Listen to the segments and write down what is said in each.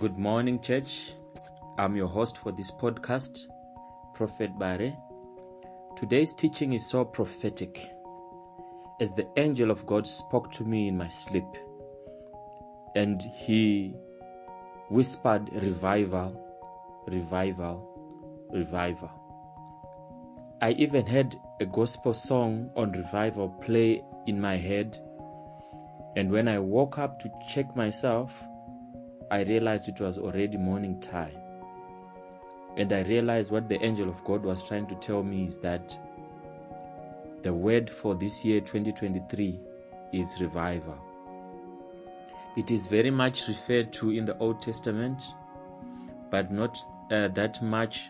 Good morning, church. I'm your host for this podcast, Prophet Bare. Today's teaching is so prophetic as the angel of God spoke to me in my sleep and he whispered revival, revival, revival. I even had a gospel song on revival play in my head, and when I woke up to check myself, I realized it was already morning time. And I realized what the angel of God was trying to tell me is that the word for this year 2023 is revival. It is very much referred to in the Old Testament, but not uh, that much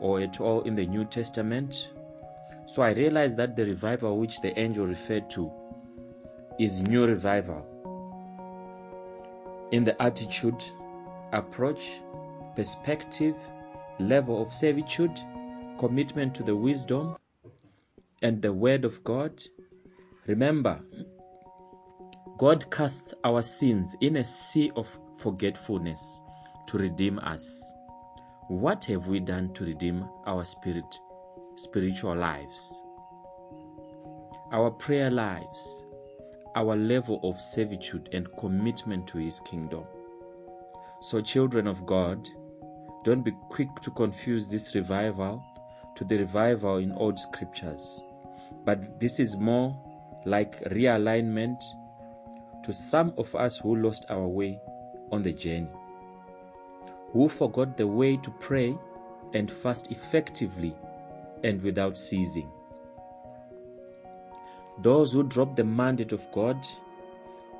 or at all in the New Testament. So I realized that the revival which the angel referred to is new revival in the attitude, approach, perspective, level of servitude, commitment to the wisdom and the word of God. Remember, God casts our sins in a sea of forgetfulness to redeem us. What have we done to redeem our spirit, spiritual lives? Our prayer lives, our level of servitude and commitment to His kingdom. So, children of God, don't be quick to confuse this revival to the revival in old scriptures, but this is more like realignment to some of us who lost our way on the journey, who forgot the way to pray and fast effectively and without ceasing those who dropped the mandate of God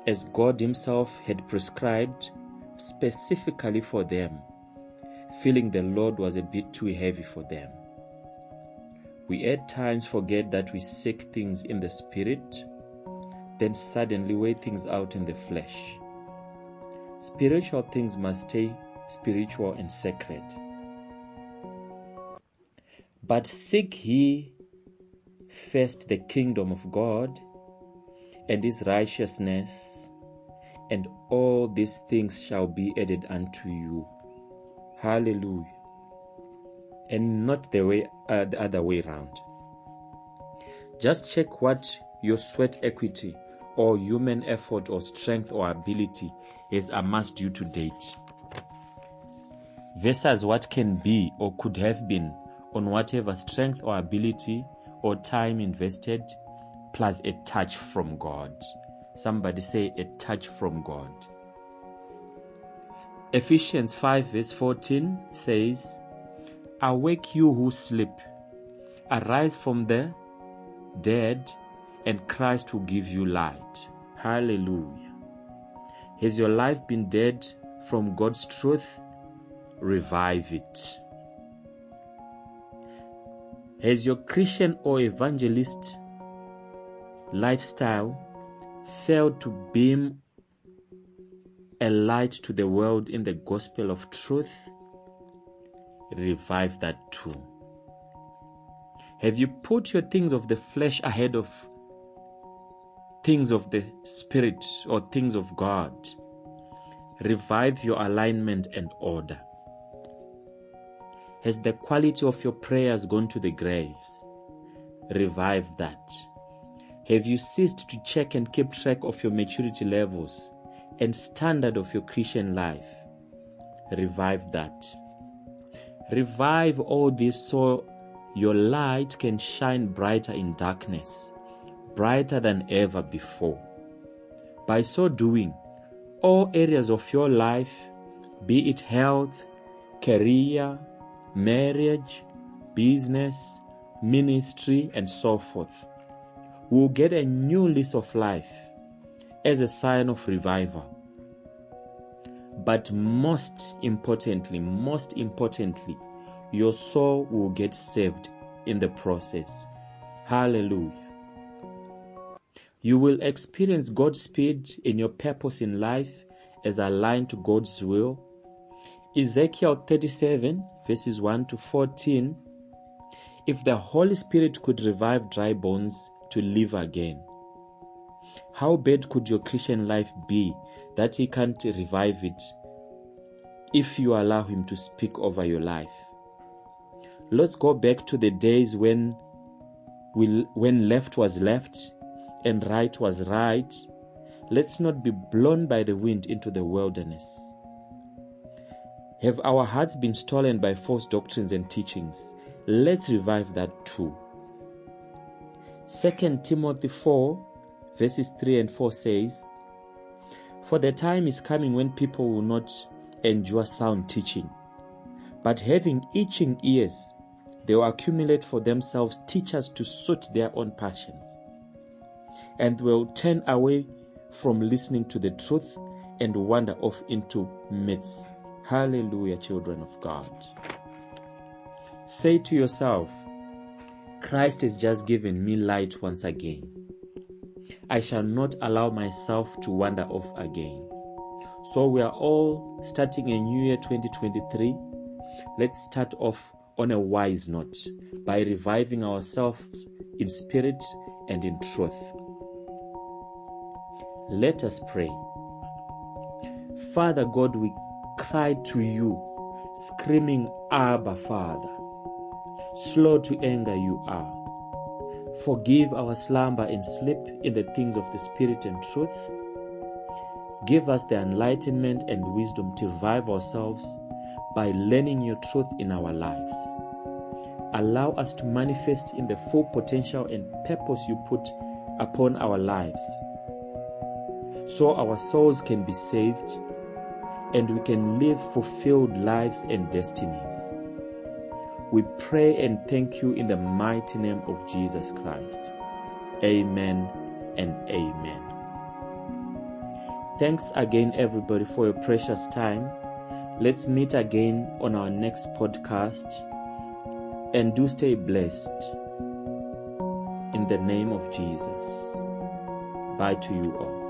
as God Himself had prescribed specifically for them, feeling the load was a bit too heavy for them. We at times forget that we seek things in the spirit, then suddenly weigh things out in the flesh. Spiritual things must stay spiritual and sacred. But seek ye first the kingdom of God and his righteousness, and all these things shall be added unto you. Hallelujah. And not the way uh, the other way around. Just check what your sweat equity or human effort or strength or ability has amassed you to date versus what can be or could have been on whatever strength or ability or time invested plus a touch from God. Somebody say a touch from God. Ephesians 5 verse 14 says, Awake you who sleep, arise from the dead, and Christ will give you light. Hallelujah. Has your life been dead from God's truth? Revive it. Has your Christian or evangelist lifestyle failed to beam a light to the world in the gospel of truth? Revive that too. Have you put your things of the flesh ahead of things of the spirit or things of God? Revive your alignment and order. Has the quality of your prayers gone to the graves? Revive that. Have you ceased to check and keep track of your maturity levels and standard of your Christian life? Revive that. Revive all this so your light can shine brighter in darkness, brighter than ever before. By so doing, all areas of your life, be it health, career, marriage, business, ministry, and so forth, will get a new lease of life as a sign of revival. But most importantly, most importantly, your soul will get saved in the process. Hallelujah. You will experience God's speed in your purpose in life as aligned to God's will. Ezekiel 37 verses 1 to 14 if the Holy Spirit could revive dry bones to live again, How bad could your Christian life be that He can't revive it if you allow Him to speak over your life? Let's go back to the days when, we, when left was left and right was right. Let's not be blown by the wind into the wilderness. Have our hearts been stolen by false doctrines and teachings? Let's revive that too. 2 Timothy 4, verses 3 and 4 says, For the time is coming when people will not endure sound teaching, but having itching ears, they will accumulate for themselves teachers to suit their own passions, and will turn away from listening to the truth and wander off into myths. Hallelujah, children of God. Say to yourself, Christ has just given me light once again. I shall not allow myself to wander off again. So, we are all starting a new year 2023. Let's start off on a wise note by reviving ourselves in spirit and in truth. Let us pray. Father God, we cried to you, screaming, Abba, Father. Slow to anger you are. Forgive our slumber and sleep in the things of the Spirit and truth. Give us the enlightenment and wisdom to revive ourselves by learning your truth in our lives. Allow us to manifest in the full potential and purpose you put upon our lives so our souls can be saved and we can live fulfilled lives and destinies. We pray and thank you in the mighty name of Jesus Christ. Amen and amen. Thanks again, everybody, for your precious time. Let's meet again on our next podcast and do stay blessed. In the name of Jesus. Bye to you all.